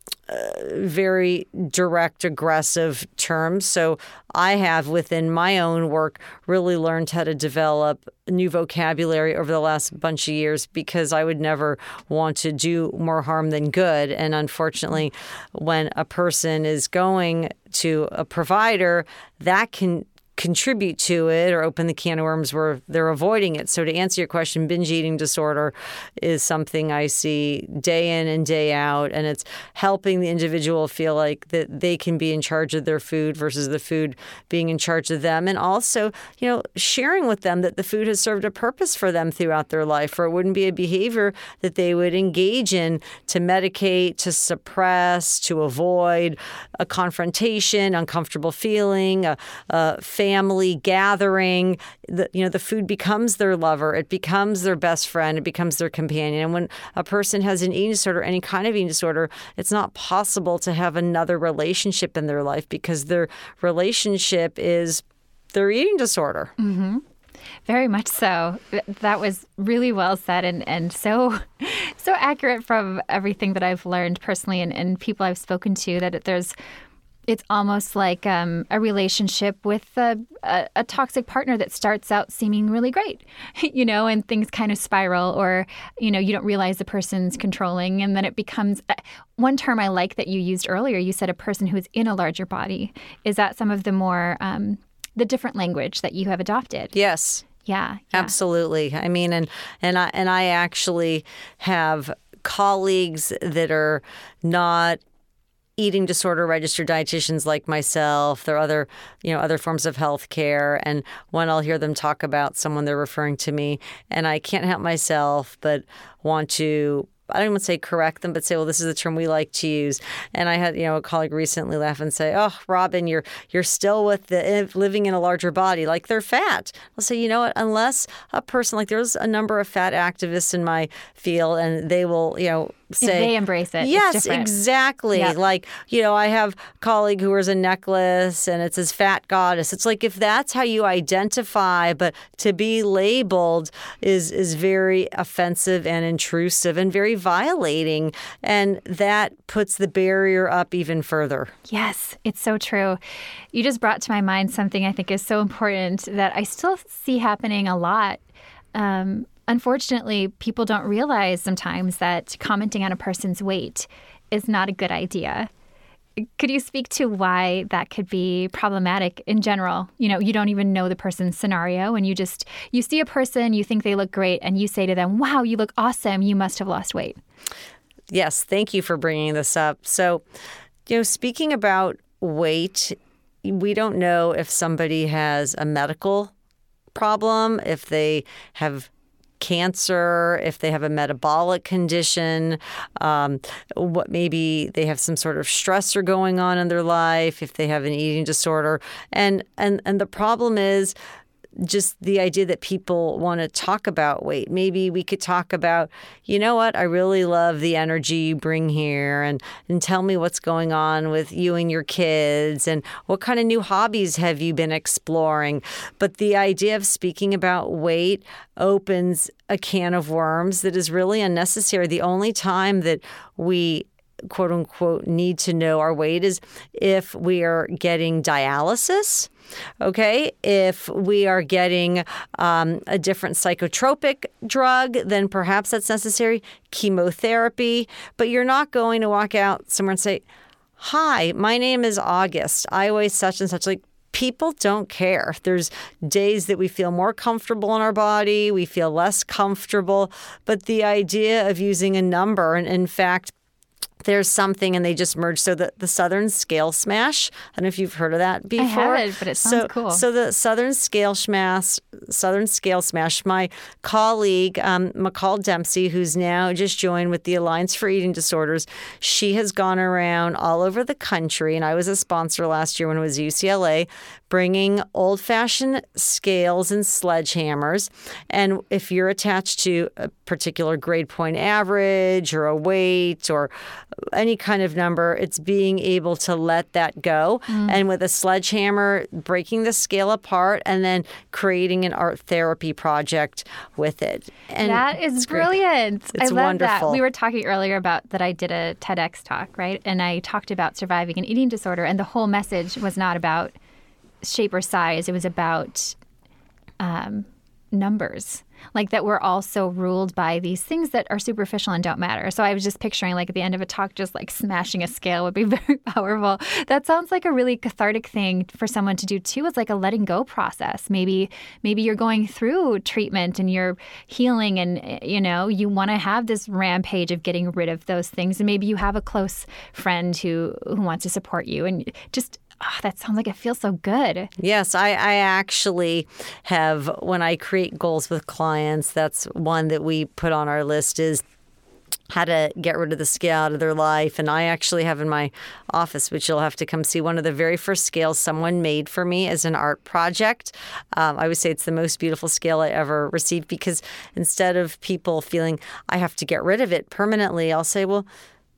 very direct, aggressive terms. So I have within my own work really learned how to develop new vocabulary over the last bunch of years because I would never want to do more harm than good. And unfortunately, when a person is going to a provider, that can contribute to it or open the can of worms where they're avoiding it. So, to answer your question, binge eating disorder is something I see day in and day out, and it's helping the individual feel like that they can be in charge of their food versus the food being in charge of them. And also, you know, sharing with them that the food has served a purpose for them throughout their life, or it wouldn't be a behavior that they would engage in to medicate, to suppress, to avoid a confrontation, uncomfortable feeling, a, a family gathering. The, you know, the food becomes their lover, it becomes their best friend, it becomes their companion. And when a person has an eating disorder, any kind of eating disorder, it's not possible to have another relationship in their life because their relationship is their eating disorder. Mm-hmm. Very much so. That was really well said and, and so so accurate from everything that I've learned personally and, and people I've spoken to that there's it's almost like um, a relationship with a, a, a, toxic partner that starts out seeming really great, [laughs] you know, and things kind of spiral, or you know, you don't realize the person's controlling, and then it becomes. Uh, one term I like that you used earlier. You said a person who's in a larger body. Is that some of the more um, the different language that you have adopted? Yes. Yeah, yeah. Absolutely. I mean, and and I and I actually have colleagues that are not eating disorder registered dietitians like myself. There are other, you know, other forms of health care. And when I'll hear them talk about someone, they're referring to me, and I can't help myself but want to I don't even say correct them, but say, well, this is the term we like to use. And I had, you know, a colleague recently laugh and say, oh, Robin, you're you're still with the living in a larger body, like they're fat. I'll say, you know what? Unless a person like there's a number of fat activists in my field, and they will, you know, say they embrace it. Yes, exactly. Yep. Like you know, I have a colleague who wears a necklace and it says "fat goddess." It's like if that's how you identify, but to be labeled is is very offensive and intrusive and very violating, and that puts the barrier up even further. Yes, it's so true. You just brought to my mind something I think is so important that I still see happening a lot. Um, unfortunately, people don't realize sometimes that commenting on a person's weight is not a good idea. Could you speak to why that could be problematic in general? You know, you don't even know the person's scenario and you just you see a person, you think they look great and you say to them, "Wow, you look awesome. You must have lost weight." Yes, thank you for bringing this up. So, you know, speaking about weight, we don't know if somebody has a medical problem, if they have cancer, if they have a metabolic condition, um, what maybe they have some sort of stressor going on in their life, if they have an eating disorder, and and and the problem is just the idea that people want to talk about weight. Maybe we could talk about, you know what, I really love the energy you bring here and, and tell me what's going on with you and your kids and what kind of new hobbies have you been exploring. But the idea of speaking about weight opens a can of worms that is really unnecessary. The only time that we quote unquote need to know our weight is if we are getting dialysis Okay, if we are getting um, a different psychotropic drug, then perhaps that's necessary. Chemotherapy, but you're not going to walk out somewhere and say, Hi, my name is August. I weigh such and such. Like, people don't care. There's days that we feel more comfortable in our body, we feel less comfortable. But the idea of using a number, and in fact, there's something and they just merge. So the, the Southern Scale Smash, I don't know if you've heard of that before. I haven't, but it sounds so, cool. So the Southern Scale Smash, Southern Scale Smash, my colleague, um, McCall Dempsey, who's now just joined with the Alliance for Eating Disorders, she has gone around all over the country. And I was a sponsor last year when it was UCLA, bringing old fashioned scales and sledgehammers. And if you're attached to a particular grade point average or a weight or any kind of number, it's being able to let that go. Mm. And with a sledgehammer, breaking the scale apart and then creating an art therapy project with it. And that is brilliant. It's I love wonderful. that. We were talking earlier about that I did a TEDx talk, right? And I talked about surviving an eating disorder, and the whole message was not about shape or size, it was about um, numbers like that we're all so ruled by these things that are superficial and don't matter. So I was just picturing like at the end of a talk, just like smashing a scale would be [laughs] very powerful. That sounds like a really cathartic thing for someone to do too. It's like a letting go process. Maybe maybe you're going through treatment and you're healing, and eh, you know you want to have this rampage of getting rid of those things, and maybe you have a close friend who who wants to support you, and just Oh, that sounds like it feels so good. Yes, I, I actually have, when I create goals with clients, that's one that we put on our list is how to get rid of the scale out of their life. And I actually have in my office, which you'll have to come see, one of the very first scales someone made for me as an art project. Um, I would say it's the most beautiful scale I ever received because instead of people feeling I have to get rid of it permanently, I'll say, well,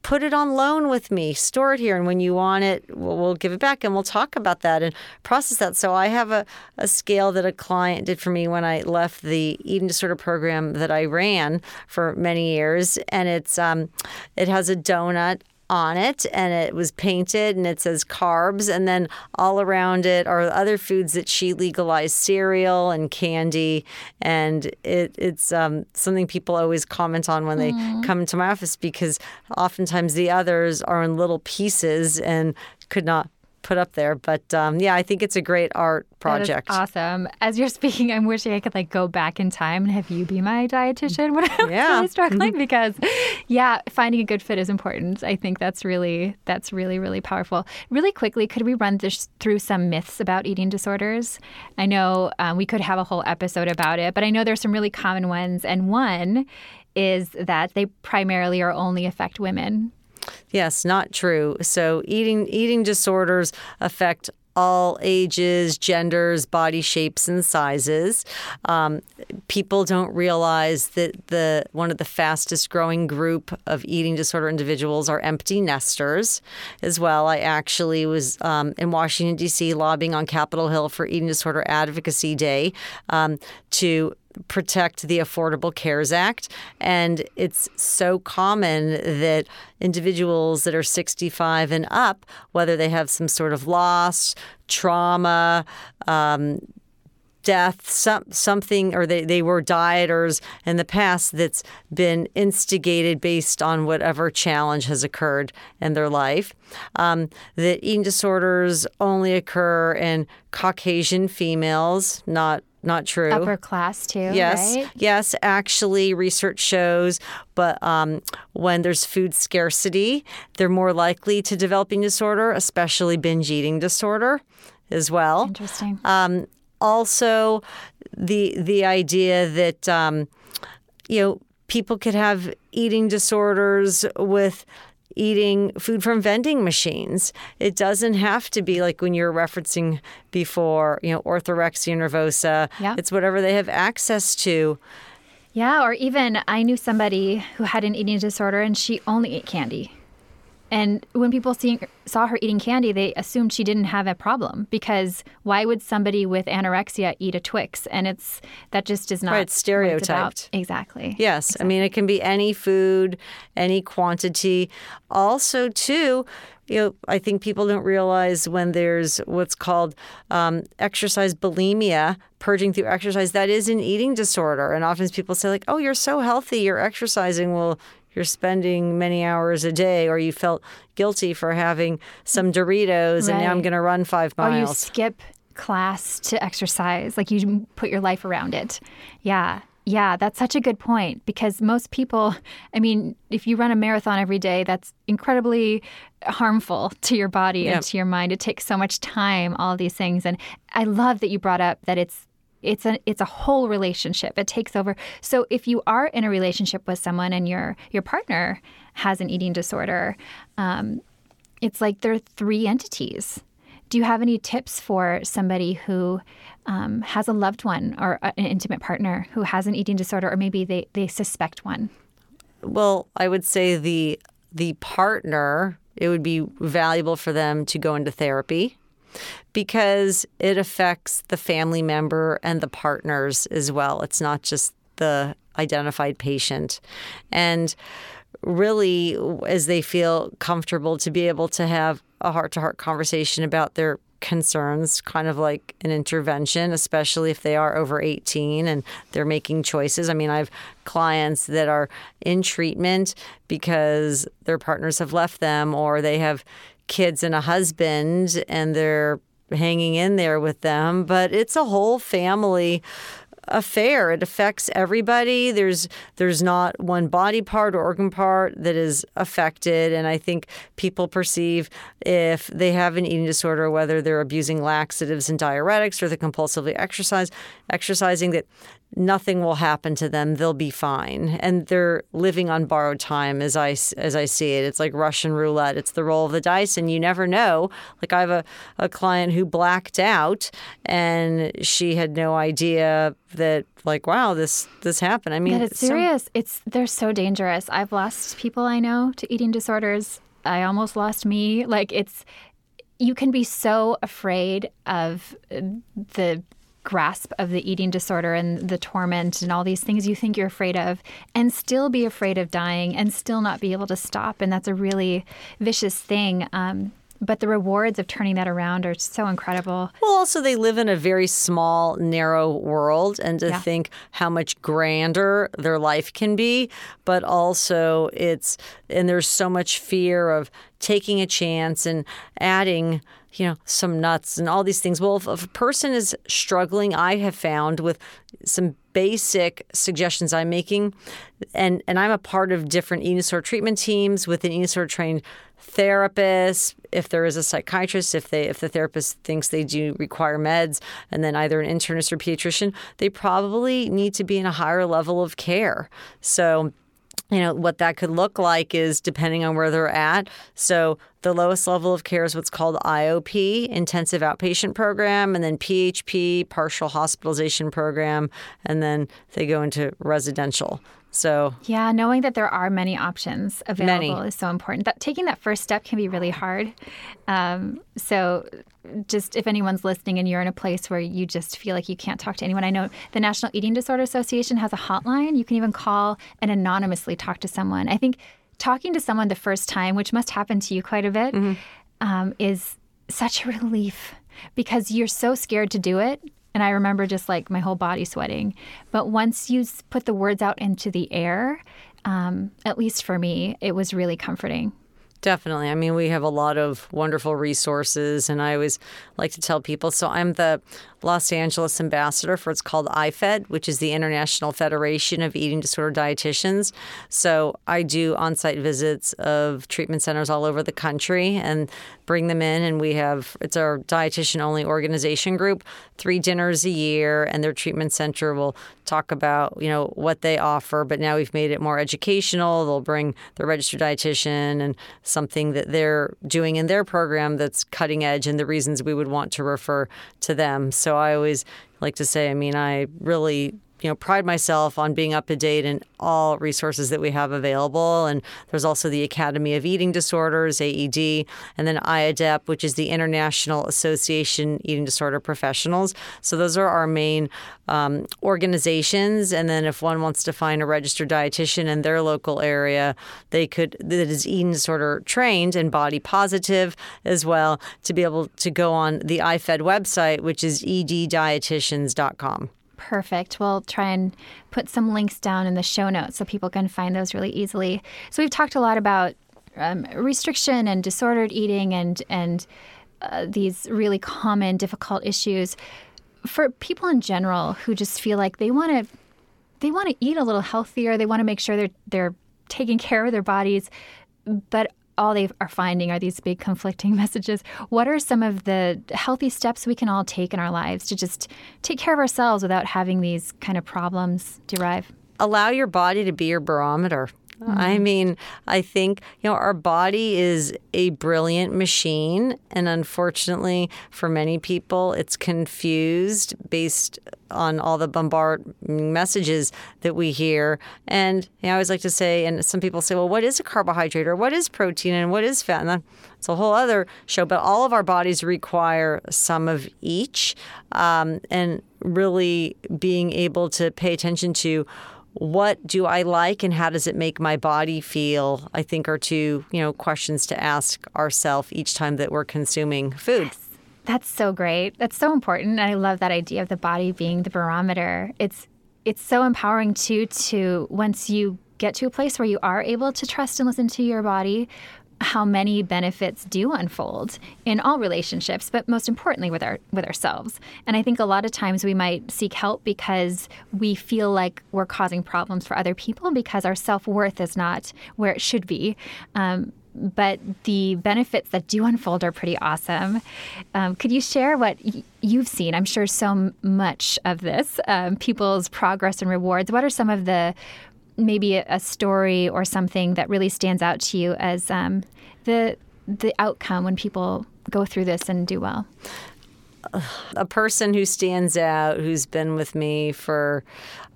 put it on loan with me, store it here, and when you want it, we'll, we'll, give it back and we'll talk about that and process that. So I have a, a scale that a client did for me when I left the eating disorder program that I ran for many years, and it's um, it has a donut on it and it was painted and it says carbs and then all around it are other foods that she legalized cereal and candy and it, it's um, something people always comment on when they mm. come into my office because oftentimes the others are in little pieces and could not put up there. But um, yeah, I think it's a great art project. awesome. As you're [laughs] speaking, I'm wishing I could like go back in time and have you be my dietitian [laughs] when I'm yeah. really struggling because yeah, finding a good fit is important. I think that's really that's really really powerful. Really quickly, could we run this through some myths about eating disorders? I know um, we could have a whole episode about it, but I know there's some really common ones, and one is that they primarily or only affect women. Yes, not true. So eating eating disorders affect all ages, genders, body shapes, and sizes. Um, people don't realize that the one of the fastest growing group of eating disorder individuals are empty nesters as well. I actually was um, in Washington D.C. lobbying on Capitol Hill for Eating Disorder Advocacy Day um, to protect the Affordable Cares Act. And it's so common that individuals that are 65 and up, whether they have some sort of loss, trauma, um, death, some, something, or they, they were dieters in the past that's been instigated based on whatever challenge has occurred in their life. Um, that eating disorders only occur in Caucasian females, not not true. Upper class too. Yes, right? yes. Actually, research shows, but um, when there's food scarcity, they're more likely to develop eating disorder, especially binge eating disorder, as well. Interesting. Um, also, the the idea that um, you know people could have eating disorders with eating food from vending machines. It doesn't have to be like when you're referencing before, you know, orthorexia nervosa. Yeah. It's whatever they have access to. Yeah, or even I knew somebody who had an eating disorder and she only ate candy. And when people see, saw her eating candy, they assumed she didn't have a problem because why would somebody with anorexia eat a Twix? And it's that just is not right. stereotyped. Exactly. Yes, exactly. I mean it can be any food, any quantity. Also, too, you know, I think people don't realize when there's what's called um, exercise bulimia, purging through exercise, that is an eating disorder. And often people say, like, oh, you're so healthy, you're exercising. Well, you're spending many hours a day, or you felt guilty for having some Doritos, right. and now I'm going to run five miles. Or you skip class to exercise, like you put your life around it. Yeah. Yeah, that's such a good point because most people, I mean, if you run a marathon every day, that's incredibly harmful to your body yep. and to your mind. It takes so much time, all these things. And I love that you brought up that it's it's a it's a whole relationship. It takes over. So if you are in a relationship with someone and your your partner has an eating disorder, um, it's like there are three entities. Do you have any tips for somebody who um, has a loved one or an intimate partner who has an eating disorder, or maybe they, they suspect one? Well, I would say the the partner. It would be valuable for them to go into therapy because it affects the family member and the partners as well. It's not just the identified patient. And really, as they feel comfortable to be able to have a heart to heart conversation about their concerns, kind of like an intervention, especially if they are over 18 and they're making choices. I mean, I have clients that are in treatment because their partners have left them or they have kids and a husband and they're hanging in there with them, but it's a whole family affair. It affects everybody. There's there's not one body part or organ part that is affected, and I think people perceive if they have an eating disorder, whether they're abusing laxatives and diuretics or they're compulsively exercise exercising, that nothing will happen to them. They'll be fine, and they're living on borrowed time, as I as I see it. It's like Russian roulette. It's the roll of the dice, and you never know. Like I have a, a client who blacked out, and she had no idea that like wow this this happened. I mean, that it's serious. So, it's they're so dangerous. I've lost people I know to eating disorders. I almost lost me. Like it's you can be so afraid of uh, the grasp of the eating disorder and the torment and all these things you think you're afraid of and still be afraid of dying and still not be able to stop. And that's a really vicious thing. Um, but the rewards of turning that around are so incredible. Well, also, they live in a very small, narrow world, and to yeah. think how much grander their life can be, but also it's, and there's so much fear of taking a chance and adding you know, some nuts and all these things. Well, if, if a person is struggling, I have found with some basic suggestions I'm making, and and I'm a part of different disorder treatment teams with an disorder trained therapist. If there is a psychiatrist, if they if the therapist thinks they do require meds, and then either an internist or pediatrician, they probably need to be in a higher level of care. So you know what that could look like is depending on where they're at. So the lowest level of care is what's called iop intensive outpatient program and then php partial hospitalization program and then they go into residential so yeah, knowing that there are many options available many. is so important. That taking that first step can be really hard. Um, so just if anyone's listening and you're in a place where you just feel like you can't talk to anyone, I know the National Eating Disorder Association has a hotline. You can even call and anonymously talk to someone. I think talking to someone the first time, which must happen to you quite a bit, mm-hmm. um, is such a relief because you're so scared to do it and I remember just like my whole body sweating. But once you put the words out into the air, um, at least for me, it was really comforting. Definitely. I mean, we have a lot of wonderful resources, and I always like to tell people. So, I'm the Los Angeles ambassador for it's called IFED, which is the International Federation of Eating Disorder Dietitians. So, I do on site visits of treatment centers all over the country and bring them in. And we have it's our dietitian only organization group, three dinners a year, and their treatment center will talk about, you know, what they offer. But now we've made it more educational. They'll bring the registered dietitian and something that they're doing in their program that's cutting edge and the reasons we would want to refer to them. So I always like to say, I mean, I really you know pride myself on being up to date in all resources that we have available. And there's also the academy of eating disorders aed and then IADEP which is the international association eating disorder professionals. So those are our main um, organizations. And then if one wants to find a registered dietitian in their local area they could that is eating disorder trained and body positive as well to be able to go on the ifed website which is eddietitians.com Perfect. We'll try and put some links down in the show notes so people can find those really easily. So we've talked a lot about um, restriction and disordered eating and and uh, these really common difficult issues for people in general who just feel like they want to they want to eat a little healthier. They want to make sure they're they're taking care of their bodies, but all they are finding are these big conflicting [laughs] messages. What are some of the healthy steps we can all take in our lives to just take care of ourselves without having these kind of problems derive? Allow your body to be your barometer. Mm-hmm. I mean, I think, you know, our body is a brilliant machine. And unfortunately, for many people, it's confused based on all the bombard messages that we hear. And you know, I always like to say, and some people say, well, what is a carbohydrate or what is protein and what is fat? And it's a whole other show. But all of our bodies require some of each. Um, and really being able to pay attention to what do I like and how does it make my body feel? I think are two, you know, questions to ask ourselves each time that we're consuming food. Yes. That's so great. That's so important. I love that idea of the body being the barometer. It's it's so empowering too to once you get to a place where you are able to trust and listen to your body, how many benefits do unfold in all relationships, but most importantly with our with ourselves. And I think a lot of times we might seek help because we feel like we're causing problems for other people because our self worth is not where it should be. Um, but the benefits that do unfold are pretty awesome. Um, could you share what y- you've seen? I'm sure so much of this, um, people's progress and rewards. What are some of the maybe a, story or something that really stands out to you as um, the the outcome when people go through this and do well? a person who stands out who's been with me for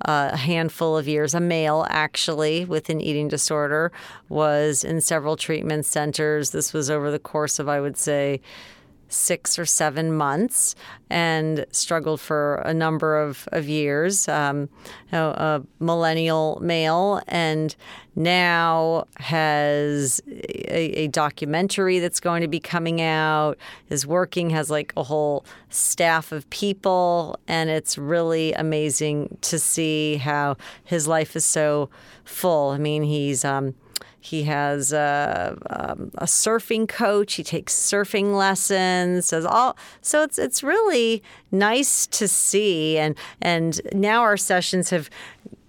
a handful of years, a male actually with an eating disorder, was in several treatment centers. This was over the course of, I would say, six or seven months and struggled for a number of, of years. Um, a millennial male, and now has a, a, documentary that's going to be coming out. Is working, has like a whole staff of people, and it's really amazing to see how his life is so full. I mean, he's um, he has a, um, a, surfing coach. He takes surfing lessons. So all so it's it's really nice to see. And and now our sessions have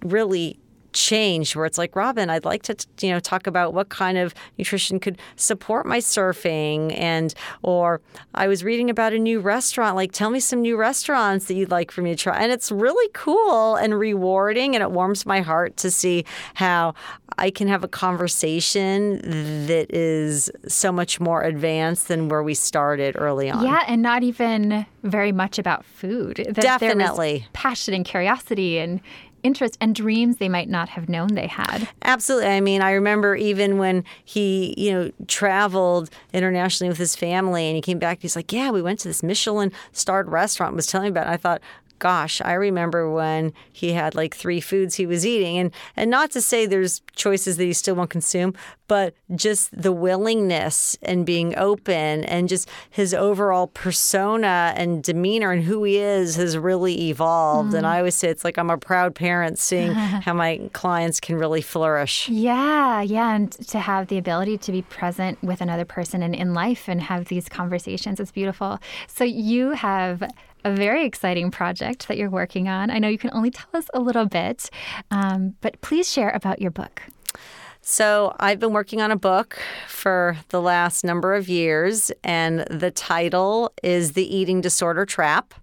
really changed where it's like robin i'd like to you know talk about what kind of nutrition could support my surfing and or i was reading about a new restaurant like tell me some new restaurants that you'd like for me to try and it's really cool and rewarding and it warms my heart to see how I can have a conversation that is so much more advanced than where we started early on. Yeah, and not even very much about food. That Definitely. passion and curiosity and interest and dreams they might not have known they had. Absolutely. I mean, I remember even when he, you know, traveled internationally with his family and he came back, he's like, Yeah, we went to this Michelin starred restaurant, was telling me about it. I thought, gosh, I remember when he had like three foods he was eating. And and not to say there's choices that he still won't consume, but just the willingness and being open and just his overall persona and demeanor and who he is has really evolved. Mm. And I always say it's like I'm a proud parent seeing [laughs] how my clients can really flourish. Yeah, yeah. And to have the ability to be present with another person and in life and have these conversations, it's beautiful. So you have a very exciting project that you're working on. I know you can only tell us a little bit, um, but please share about your book. So, I've been working on a book for the last number of years, and the title is The Eating Disorder Trap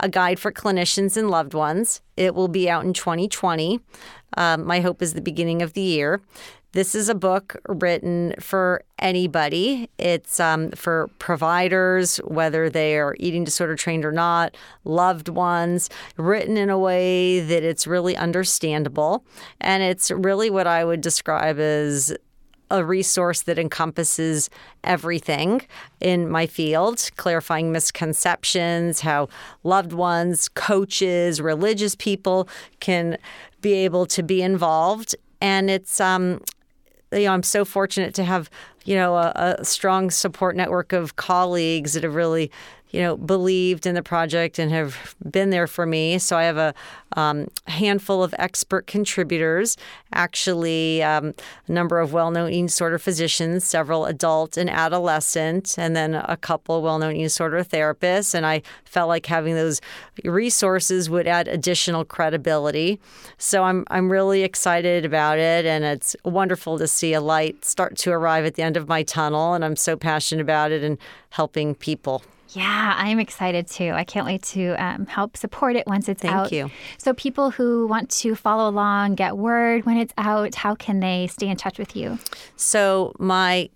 A Guide for Clinicians and Loved Ones. It will be out in 2020. Um, my hope is the beginning of the year. This is a book written for anybody. It's um, for providers, whether they are eating disorder trained or not, loved ones, written in a way that it's really understandable. And it's really what I would describe as a resource that encompasses everything in my field, clarifying misconceptions, how loved ones, coaches, religious people can be able to be involved. And it's um, you know, I'm so fortunate to have, you know, a, a strong support network of colleagues that have really you know, believed in the project and have been there for me. So I have a um, handful of expert contributors, actually, um, a number of well known eating disorder physicians, several adult and adolescent, and then a couple well known eating disorder therapists. And I felt like having those resources would add additional credibility. So I'm, I'm really excited about it. And it's wonderful to see a light start to arrive at the end of my tunnel. And I'm so passionate about it and helping people. Yeah, I'm excited too. I can't wait to um, help support it once it's Thank out. Thank you. So, people who want to follow along, get word when it's out, how can they stay in touch with you? So, my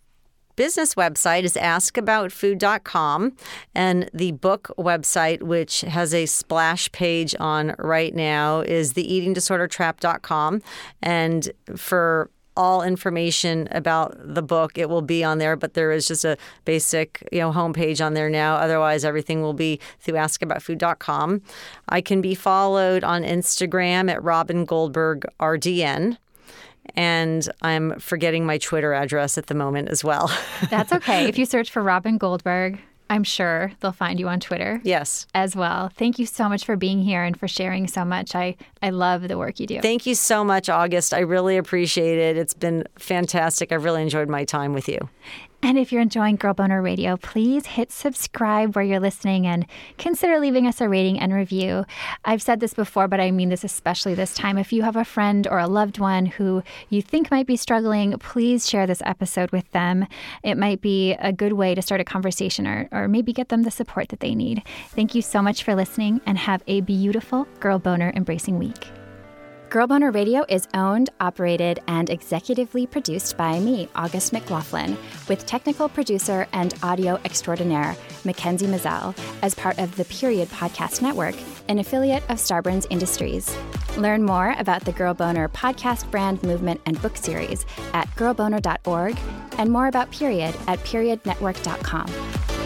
business website is askaboutfood.com and the book website which has a splash page on right now is theeatingdisordertrap.com and for all information about the book. It will be on there, but there is just a basic, you know, homepage on there now. Otherwise, everything will be through askaboutfood.com. I can be followed on Instagram at Robin Goldberg RDN and I'm forgetting my Twitter address at the moment as well. [laughs] That's okay. If you search for Robin Goldberg, I'm sure they'll find you on Twitter. Yes. As well. Thank you so much for being here and for sharing so much. I, I love the work you do. Thank you so much, August. I really appreciate it. It's been fantastic. I've really enjoyed my time with you. And if you're enjoying Girl Boner Radio, please hit subscribe where you're listening and consider leaving us a rating and review. I've said this before, but I mean this especially this time. If you have a friend or a loved one who you think might be struggling, please share this episode with them. It might be a good way to start a conversation or, or maybe get them the support that they need. Thank you so much for listening and have a beautiful Girl Boner Embracing Week. Girl Boner Radio is owned, operated, and executively produced by me, August McLaughlin, with technical producer and audio extraordinaire, Mackenzie Mazel, as part of the Period Podcast Network, an affiliate of Starburns Industries. Learn more about the Girl Boner podcast brand movement and book series at girlboner.org and more about Period at periodnetwork.com.